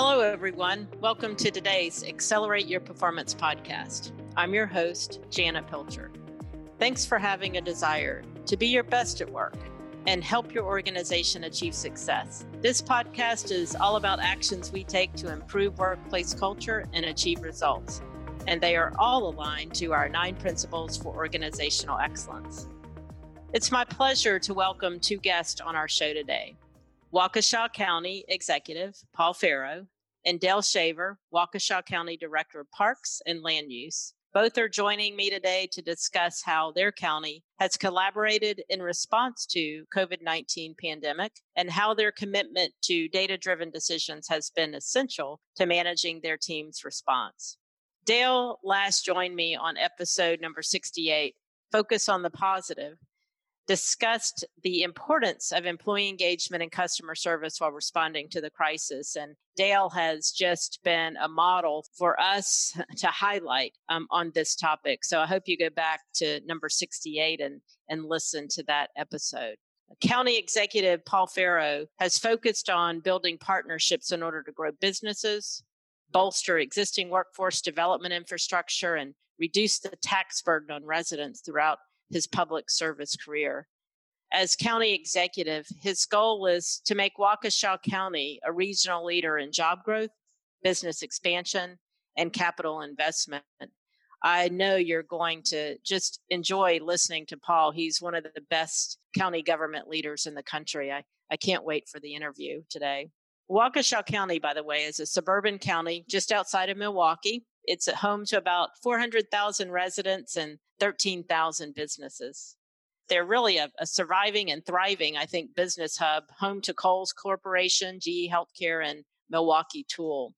Hello, everyone. Welcome to today's Accelerate Your Performance podcast. I'm your host, Janet Pilcher. Thanks for having a desire to be your best at work and help your organization achieve success. This podcast is all about actions we take to improve workplace culture and achieve results. And they are all aligned to our nine principles for organizational excellence. It's my pleasure to welcome two guests on our show today. Waukesha County Executive Paul Farrow and Dale Shaver, Waukesha County Director of Parks and Land Use. Both are joining me today to discuss how their county has collaborated in response to COVID-19 pandemic and how their commitment to data-driven decisions has been essential to managing their team's response. Dale last joined me on episode number 68, Focus on the Positive, discussed the importance of employee engagement and customer service while responding to the crisis. And Dale has just been a model for us to highlight um, on this topic. So I hope you go back to number 68 and, and listen to that episode. County Executive Paul Farrow has focused on building partnerships in order to grow businesses, bolster existing workforce development infrastructure, and reduce the tax burden on residents throughout his public service career. As county executive, his goal was to make Waukesha County a regional leader in job growth, business expansion, and capital investment. I know you're going to just enjoy listening to Paul. He's one of the best county government leaders in the country. I, I can't wait for the interview today. Waukesha County, by the way, is a suburban county just outside of Milwaukee. It's home to about 400,000 residents and 13,000 businesses. They're really a, a, surviving and thriving, I think, business hub, home to Kohl's Corporation, GE Healthcare, and Milwaukee Tool.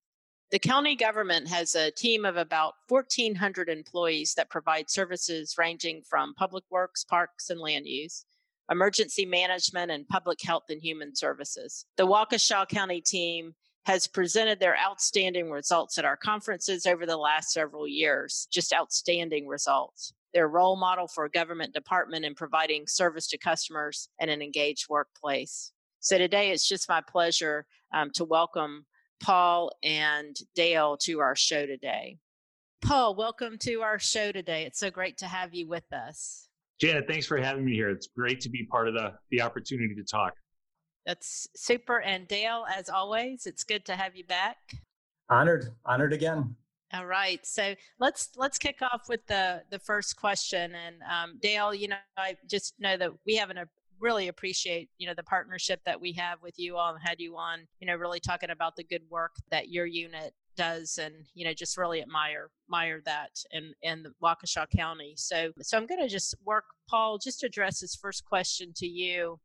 The county government has a team of about 1,400 employees that provide services ranging from public works, parks, and land use, emergency management, and public health and human services. The Waukesha County team has presented their outstanding results at our conferences over the last several years, just outstanding results. They're a role model for a government department in providing service to customers and an engaged workplace. So today it's just my pleasure um, to welcome Paul and Dale to our show today. Paul, welcome to our show today. It's so great to have you with us. Janet, thanks for having me here. It's great to be part of the, the opportunity to talk. That's super. And Dale, as always, it's good to have you back. Honored, honored again. All right, so let's let's kick off with the the first question. And um, Dale, you know, I just know that we have an, a really appreciate you know the partnership that we have with you all and had you on. You know, really talking about the good work that your unit does, and you know, just really admire admire that in in the Waukesha County. So so I'm going to just work, Paul, just address this first question to you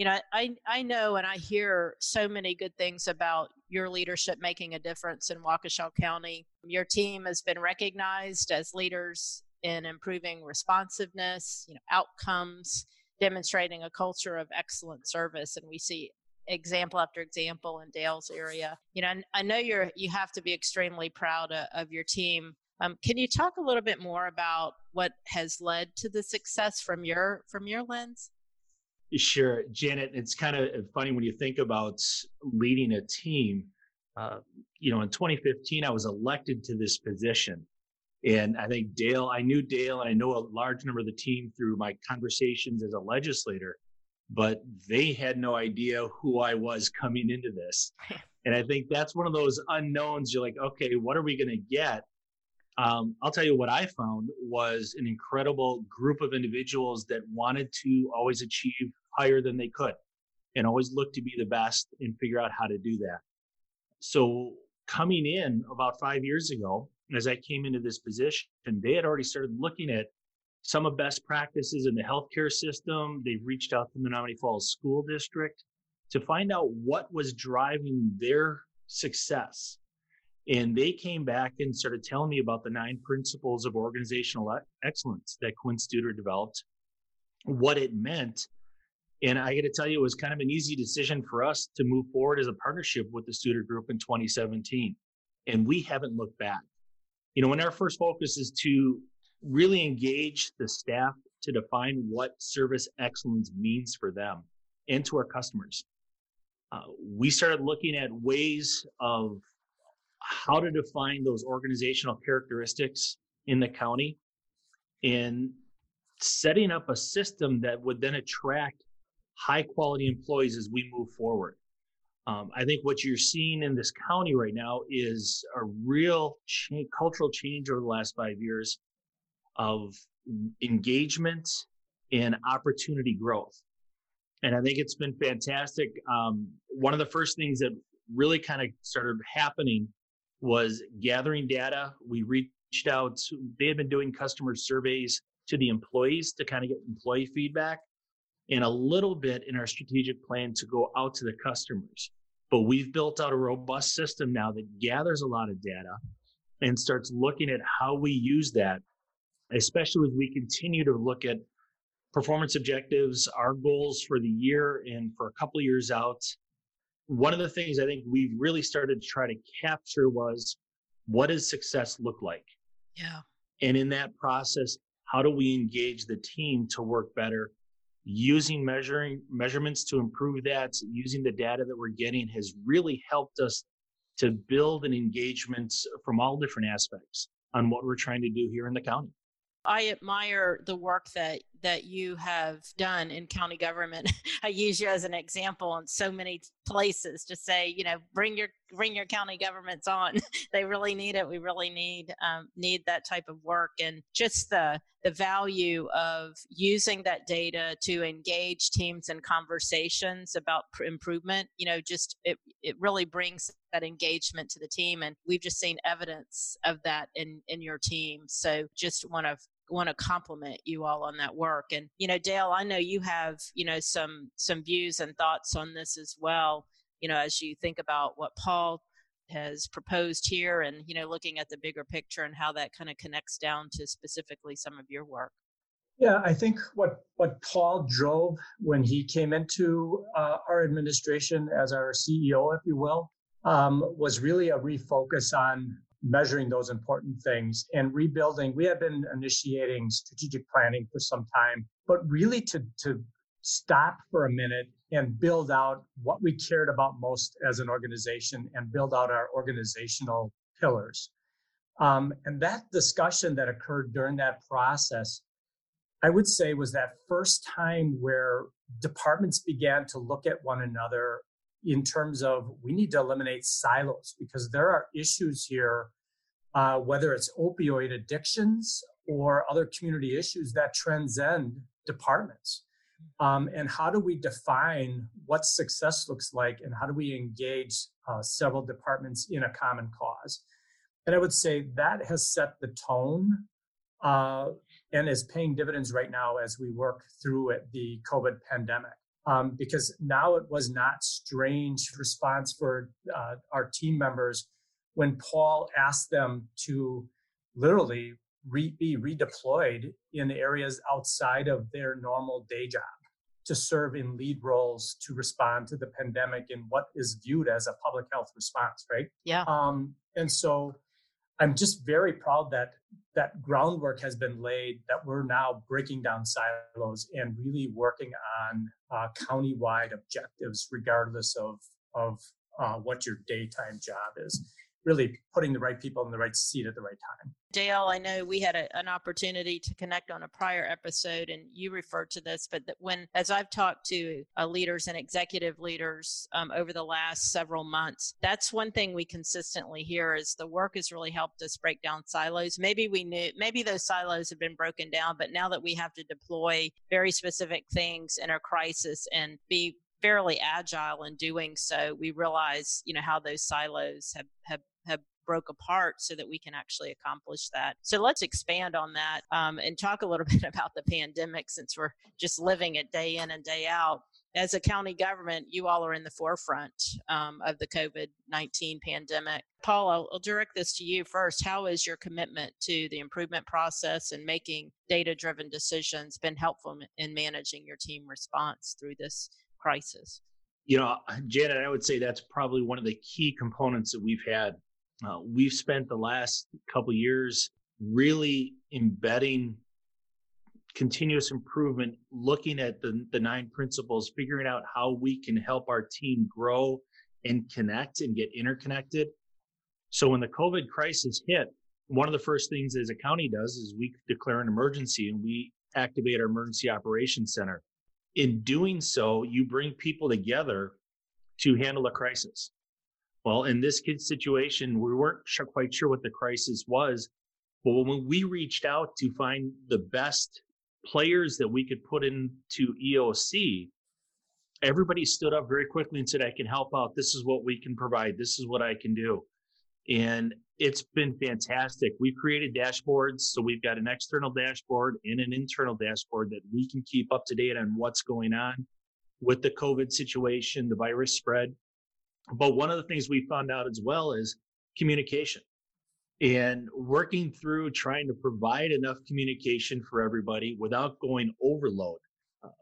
you know i i know and i hear so many good things about your leadership making a difference in waukesha county. Your team has been recognized as leaders in improving responsiveness you know outcomes demonstrating a culture of excellent service and we see example after example in dale's area. You know i know you're you have to be extremely proud of, of your team. Um, can you talk a little bit more about what has led to the success from your from your lens Sure, Janet. It's kind of funny when you think about leading a team. Uh, you know, in 2015, I was elected to this position. And I think Dale, I knew Dale and I know a large number of the team through my conversations as a legislator, but they had no idea who I was coming into this. And I think that's one of those unknowns. You're like, okay, what are we going to get? Um, I'll tell you what I found was an incredible group of individuals that wanted to always achieve higher than they could and always look to be the best and figure out how to do that. So coming in about five years ago, as I came into this position, they had already started looking at some of best practices in the healthcare system. They've reached out to the Menomonee Falls School District to find out what was driving their success. And they came back and started telling me about the nine principles of organizational excellence that Quinn Studer developed, what it meant and I got to tell you, it was kind of an easy decision for us to move forward as a partnership with the Studer Group in 2017. And we haven't looked back. You know, when our first focus is to really engage the staff to define what service excellence means for them and to our customers. Uh, we started looking at ways of how to define those organizational characteristics in the county and setting up a system that would then attract high quality employees as we move forward. Um, I think what you're seeing in this county right now is a real cultural change over the last five years of engagement and opportunity growth. And I think it's been fantastic. Um, one of the first things that really kind of started happening was gathering data. We reached out, they had been doing customer surveys to the employees to kind of get employee feedback and a little bit in our strategic plan to go out to the customers. But we've built out a robust system now that gathers a lot of data and starts looking at how we use that, especially as we continue to look at performance objectives, our goals for the year and for a couple years out. One of the things I think we've really started to try to capture was what does success look like? Yeah. And in that process, how do we engage the team to work better? Using measuring measurements to improve that, using the data that we're getting has really helped us to build an engagement from all different aspects on what we're trying to do here in the county. I admire the work that that you have done in county government. I use you as an example in so many places to say, you know, bring your bring your county governments on. they really need it. We really need um, need that type of work, and just the the value of using that data to engage teams in conversations about pr- improvement. You know, just it it really brings that engagement to the team, and we've just seen evidence of that in in your team. So, just want to want to compliment you all on that work. And you know, Dale, I know you have you know some some views and thoughts on this as well. You know, as you think about what Paul has proposed here, and you know, looking at the bigger picture and how that kind of connects down to specifically some of your work. Yeah, I think what what Paul drove when he came into uh, our administration as our CEO, if you will, um, was really a refocus on measuring those important things and rebuilding. We have been initiating strategic planning for some time, but really to, to stop for a minute and build out what we cared about most as an organization and build out our organizational pillars. Um, and that discussion that occurred during that process, I would say, was that first time where departments began to look at one another in terms of we need to eliminate silos because there are issues here, uh, whether it's opioid addictions or other community issues that transcend departments. Um, and how do we define what success looks like and how do we engage uh, several departments in a common cause? And I would say that has set the tone uh, and is paying dividends right now as we work through it, the COVID pandemic um, because now it was not strange response for uh, our team members when Paul asked them to literally re- be redeployed in areas outside of their normal day job to serve in lead roles to respond to the pandemic in what is viewed as a public health response, right? Yeah. Um, and so I'm just very proud that that groundwork has been laid, that we're now breaking down silos and really working on uh, county-wide objectives, regardless of of uh, what your daytime job is really putting the right people in the right seat at the right time. Dale, I know we had a, an opportunity to connect on a prior episode, and you referred to this, but when, as I've talked to uh, leaders and executive leaders um, over the last several months, that's one thing we consistently hear is the work has really helped us break down silos. Maybe we knew, maybe those silos have been broken down, but now that we have to deploy very specific things in a crisis and be fairly agile in doing so, we realize, you know, how those silos have, have have broke apart so that we can actually accomplish that. So let's expand on that um, and talk a little bit about the pandemic since we're just living it day in and day out. As a county government, you all are in the forefront um, of the COVID 19 pandemic. Paul, I'll, I'll direct this to you first. How has your commitment to the improvement process and making data driven decisions been helpful in managing your team response through this crisis? You know, Janet, I would say that's probably one of the key components that we've had uh, we've spent the last couple years really embedding continuous improvement, looking at the, the nine principles, figuring out how we can help our team grow and connect and get interconnected. So when the COVID crisis hit, one of the first things as a county does is we declare an emergency and we activate our emergency operations center. In doing so, you bring people together to handle a crisis. Well, in this kid's situation, we weren't quite sure what the crisis was. But when we reached out to find the best players that we could put into EOC, everybody stood up very quickly and said, I can help out. This is what we can provide. This is what I can do. And it's been fantastic. We've created dashboards. So we've got an external dashboard and an internal dashboard that we can keep up to date on what's going on with the COVID situation, the virus spread. But one of the things we found out as well is communication and working through trying to provide enough communication for everybody without going overload.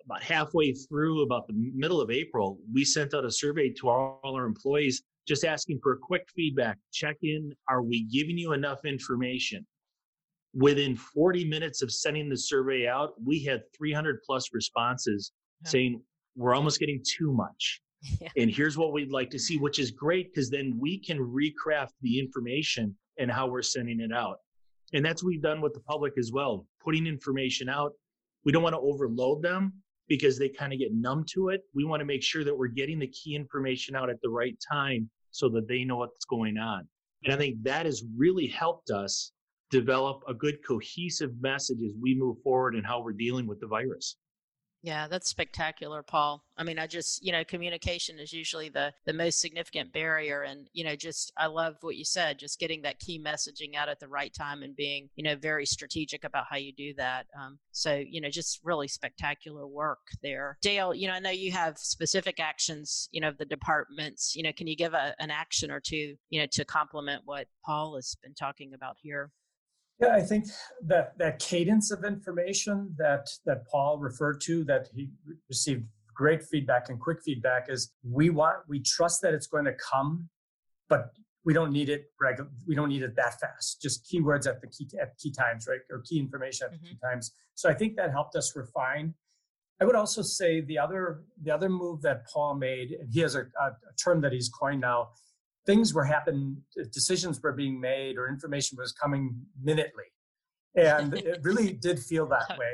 About halfway through, about the middle of April, we sent out a survey to all our employees just asking for a quick feedback. Check in. Are we giving you enough information? Within 40 minutes of sending the survey out, we had 300 plus responses yeah. saying, We're almost getting too much. Yeah. And here's what we'd like to see, which is great because then we can recraft the information and how we're sending it out. And that's what we've done with the public as well, putting information out. We don't want to overload them because they kind of get numb to it. We want to make sure that we're getting the key information out at the right time so that they know what's going on. And I think that has really helped us develop a good cohesive message as we move forward and how we're dealing with the virus. Yeah, that's spectacular, Paul. I mean, I just, you know, communication is usually the the most significant barrier and, you know, just I love what you said, just getting that key messaging out at the right time and being, you know, very strategic about how you do that. Um, so, you know, just really spectacular work there. Dale, you know, I know you have specific actions, you know, of the departments, you know, can you give a, an action or two, you know, to complement what Paul has been talking about here? Yeah, I think that that cadence of information that that Paul referred to, that he received great feedback and quick feedback, is we want we trust that it's going to come, but we don't need it regular. We don't need it that fast. Just keywords at the key at key times, right, or key information at mm-hmm. the key times. So I think that helped us refine. I would also say the other the other move that Paul made, and he has a, a term that he's coined now, things were happening, decisions were being made, or information was coming minutely. And it really did feel that way.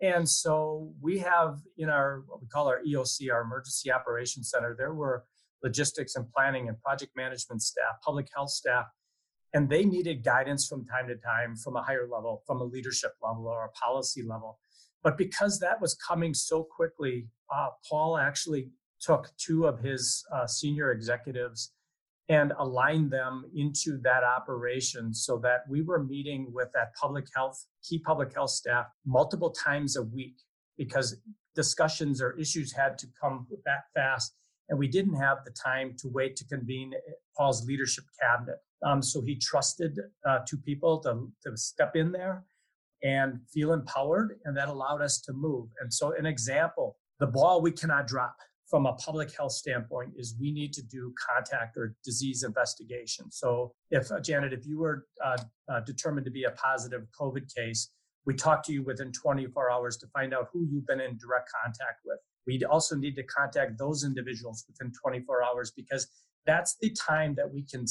And so we have in our, what we call our EOC, our Emergency Operations Center, there were logistics and planning and project management staff, public health staff, and they needed guidance from time to time from a higher level, from a leadership level or a policy level. But because that was coming so quickly, uh, Paul actually took two of his uh, senior executives and align them into that operation so that we were meeting with that public health, key public health staff multiple times a week because discussions or issues had to come that fast. And we didn't have the time to wait to convene Paul's leadership cabinet. Um, so he trusted uh, two people to, to step in there and feel empowered, and that allowed us to move. And so, an example the ball we cannot drop from a public health standpoint is we need to do contact or disease investigation. So, if uh, Janet, if you were uh, uh, determined to be a positive COVID case, we talk to you within 24 hours to find out who you've been in direct contact with. We also need to contact those individuals within 24 hours because that's the time that we can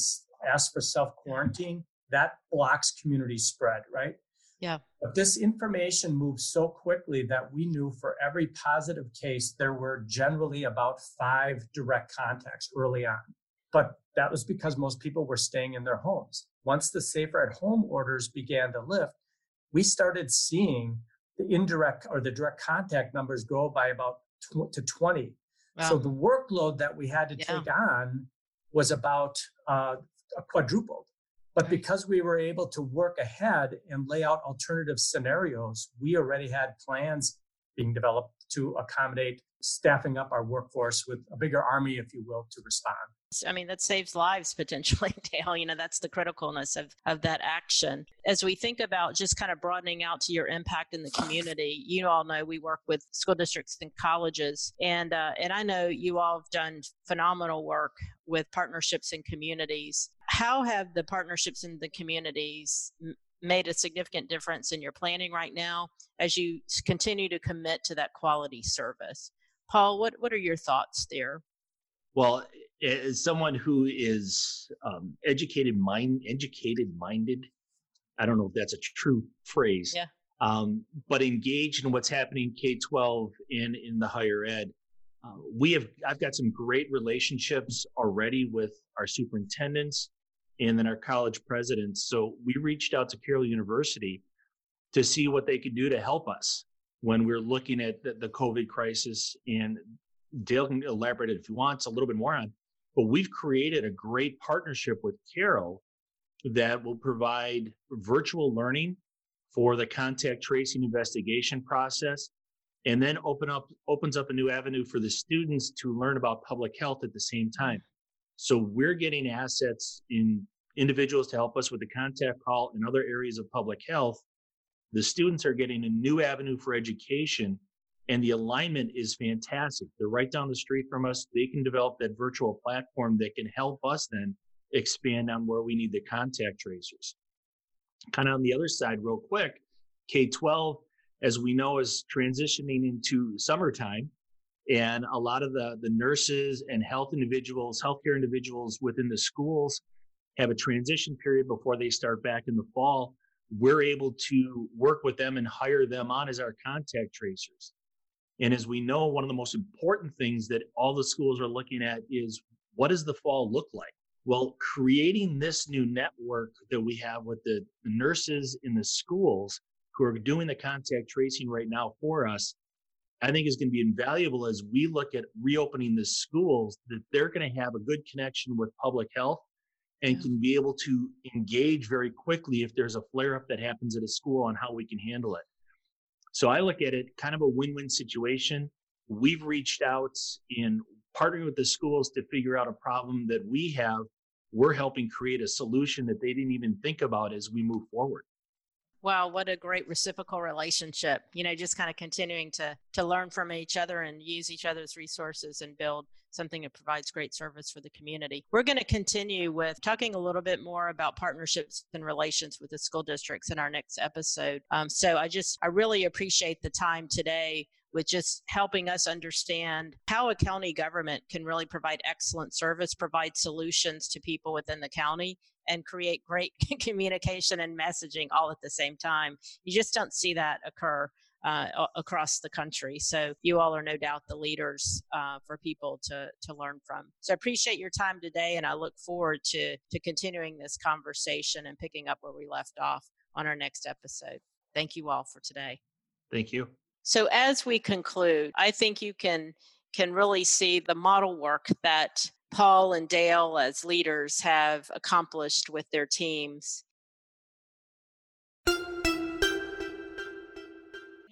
ask for self quarantine. That blocks community spread, right? Yeah. But this information moved so quickly that we knew for every positive case, there were generally about five direct contacts early on. But that was because most people were staying in their homes. Once the safer at home orders began to lift, we started seeing the indirect or the direct contact numbers go by about tw- to 20. Wow. So the workload that we had to yeah. take on was about uh, quadrupled. But because we were able to work ahead and lay out alternative scenarios, we already had plans being developed to accommodate staffing up our workforce with a bigger army, if you will, to respond. I mean, that saves lives potentially, Dale. You know, that's the criticalness of, of that action. As we think about just kind of broadening out to your impact in the community, you all know we work with school districts and colleges. And, uh, and I know you all have done phenomenal work with partnerships and communities. How have the partnerships in the communities made a significant difference in your planning right now as you continue to commit to that quality service? Paul, what, what are your thoughts there? Well, as someone who is um, educated mind educated minded i don't know if that's a true phrase yeah. um, but engaged in what's happening k-12 and in the higher ed uh, we have i've got some great relationships already with our superintendents and then our college presidents. So we reached out to carroll university to see what they could do to help us when we're looking at the, the covid crisis and dale can elaborate if he wants a little bit more on. But we've created a great partnership with Carroll that will provide virtual learning for the contact tracing investigation process and then open up opens up a new avenue for the students to learn about public health at the same time so we're getting assets in individuals to help us with the contact call and other areas of public health the students are getting a new avenue for education and the alignment is fantastic. They're right down the street from us. They can develop that virtual platform that can help us then expand on where we need the contact tracers. Kind of on the other side, real quick, K 12, as we know, is transitioning into summertime. And a lot of the, the nurses and health individuals, healthcare individuals within the schools have a transition period before they start back in the fall. We're able to work with them and hire them on as our contact tracers. And as we know, one of the most important things that all the schools are looking at is what does the fall look like? Well, creating this new network that we have with the, nurses in the schools who are doing the contact tracing right now for us, I think is going to be invaluable as we look at reopening the schools, that they're going to have a good connection with public health and yeah. can be able to engage very quickly if there's a flare up that happens at a school on how we can handle it. So I look at it kind of a win win situation. We've reached out in partnering with the schools to figure out a problem that we have. We're helping create a solution that they didn't even think about as we move forward. Wow, what a great reciprocal relationship. You know, just kind of continuing to to learn from each other and use each other's resources and build something that provides great service for the community. We're going to continue with talking a little bit more about partnerships and relations with the school districts in our next episode. Um, so I just, I really appreciate the time today with just helping us understand how a county government can really provide excellent service, provide solutions to people within the county, and create great communication and messaging all at the same time. You just don't see that occur uh, across the country. So you all are no doubt the leaders uh, for people to to learn from. So I appreciate your time today, and I look forward to to continuing this conversation and picking up where we left off on our next episode. Thank you all for today. Thank you. So as we conclude, I think you can can really see the model work that Paul and Dale as leaders have accomplished with their teams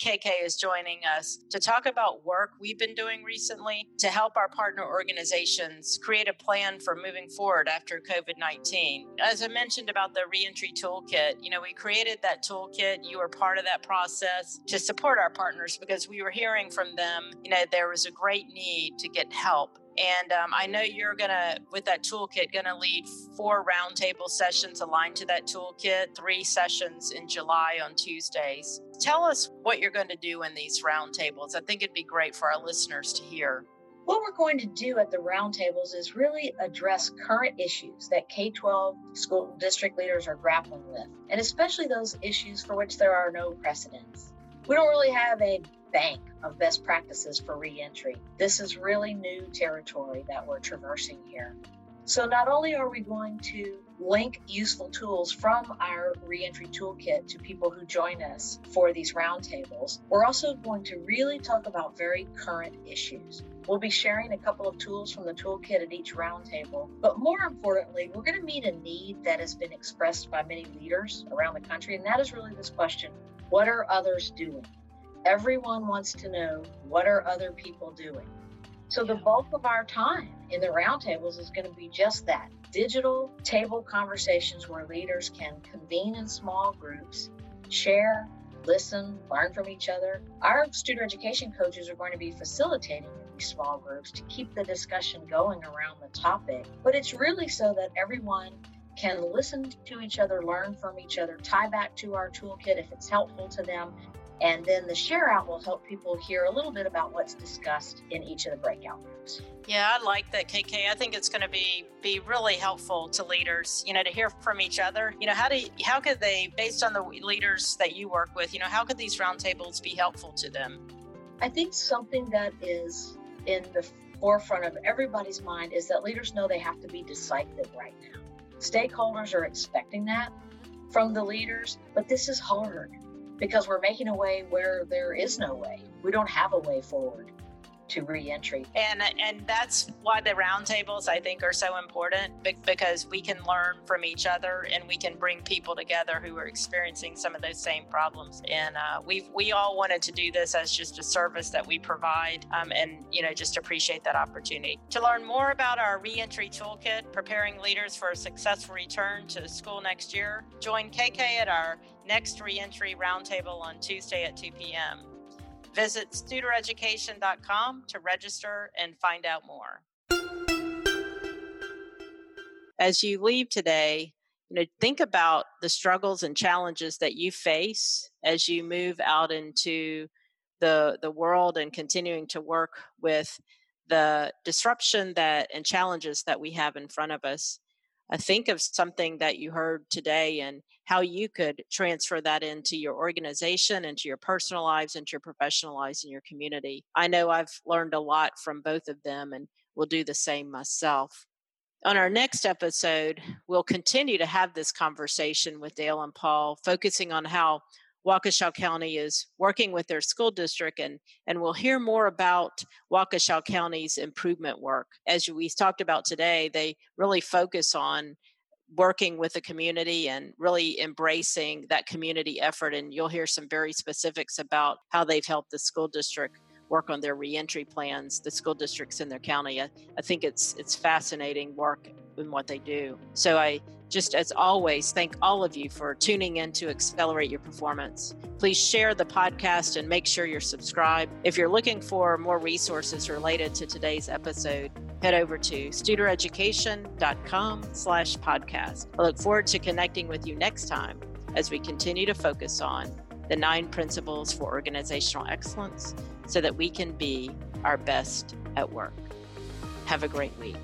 KK is joining us to talk about work we've been doing recently to help our partner organizations create a plan for moving forward after COVID 19. As I mentioned about the reentry toolkit, you know, we created that toolkit. You were part of that process to support our partners because we were hearing from them, you know, there was a great need to get help and um, I know you're to, with that toolkit, to lead four roundtable sessions aligned to that toolkit, three sessions in July on Tuesdays. Tell us what you're going to do in these roundtables. I think it'd be great for our listeners to hear. What we're going to do at the roundtables is really address current issues that K 12 school district leaders are grappling with, and especially those issues for which there are no precedents. We don't really have a bank of best practices for reentry. This is really new territory that we're traversing here. So, not only are we going to link useful tools from our reentry toolkit to people who join us for these roundtables, we're also going to really talk about very current issues. We'll be sharing a couple of tools from the toolkit at each roundtable, but more importantly, we're going to meet a need that has been expressed by many leaders around the country, and that is really this question what are others doing? Everyone wants to know what are other people doing. So the bulk of our time in the roundtables is going to be just that digital table conversations where leaders can convene in small groups, share, listen, learn from each other. Our Studer Education coaches are going to be facilitating these small groups to keep the discussion going around the topic. But it's really so that everyone can listen to each other, learn from each other, tie back to our toolkit if it's helpful to them, And then the share out will help people hear a little bit about what's discussed in each of the breakout rooms. Yeah, I like that, KK. I think it's going to be be really helpful to leaders, you know, to hear from each other. You know, how do you, how could they, based on the leaders that you work with, you know, how could these roundtables be helpful to them? I think something that is in the forefront of everybody's mind is that leaders know they have to be decisive right now. Stakeholders are expecting that from the leaders, but this is hard because we're making a way where there is no way. We don't have a way forward to reentry. And and that's why the roundtables I think are so important because we can learn from each other and we can bring people together who are experiencing some of those same problems. And uh, we we all wanted to do this as just a service that we provide, um, and you know just appreciate that opportunity. To learn more about our reentry toolkit, preparing leaders for a successful return to school next year, join KK at our next reentry roundtable on Tuesday at 2 p.m. Visit studereducation.com to register and find out more. As you leave today, you know, think about the struggles and challenges that you face as you move out into the the world and continuing to work with the disruption that and challenges that we have in front of us. I think of something that you heard today and how you could transfer that into your organization, into your personal lives, into your professional lives, in your community. I know I've learned a lot from both of them and will do the same myself. On our next episode, we'll continue to have this conversation with Dale and Paul, focusing on how Waukesha County is working with their school district, and, and we'll hear more about Waukesha County's improvement work. As we talked about today, they really focus on working with the community and really embracing that community effort. And you'll hear some very specifics about how they've helped the school district work on their reentry plans, the school districts in their county. I, I think it's it's fascinating work in what they do. So I just as always thank all of you for tuning in to accelerate your performance. Please share the podcast and make sure you're subscribed. If you're looking for more resources related to today's episode, head over to studereducation.com slash podcast. I look forward to connecting with you next time as we continue to focus on the nine principles for organizational excellence so that we can be our best at work. Have a great week.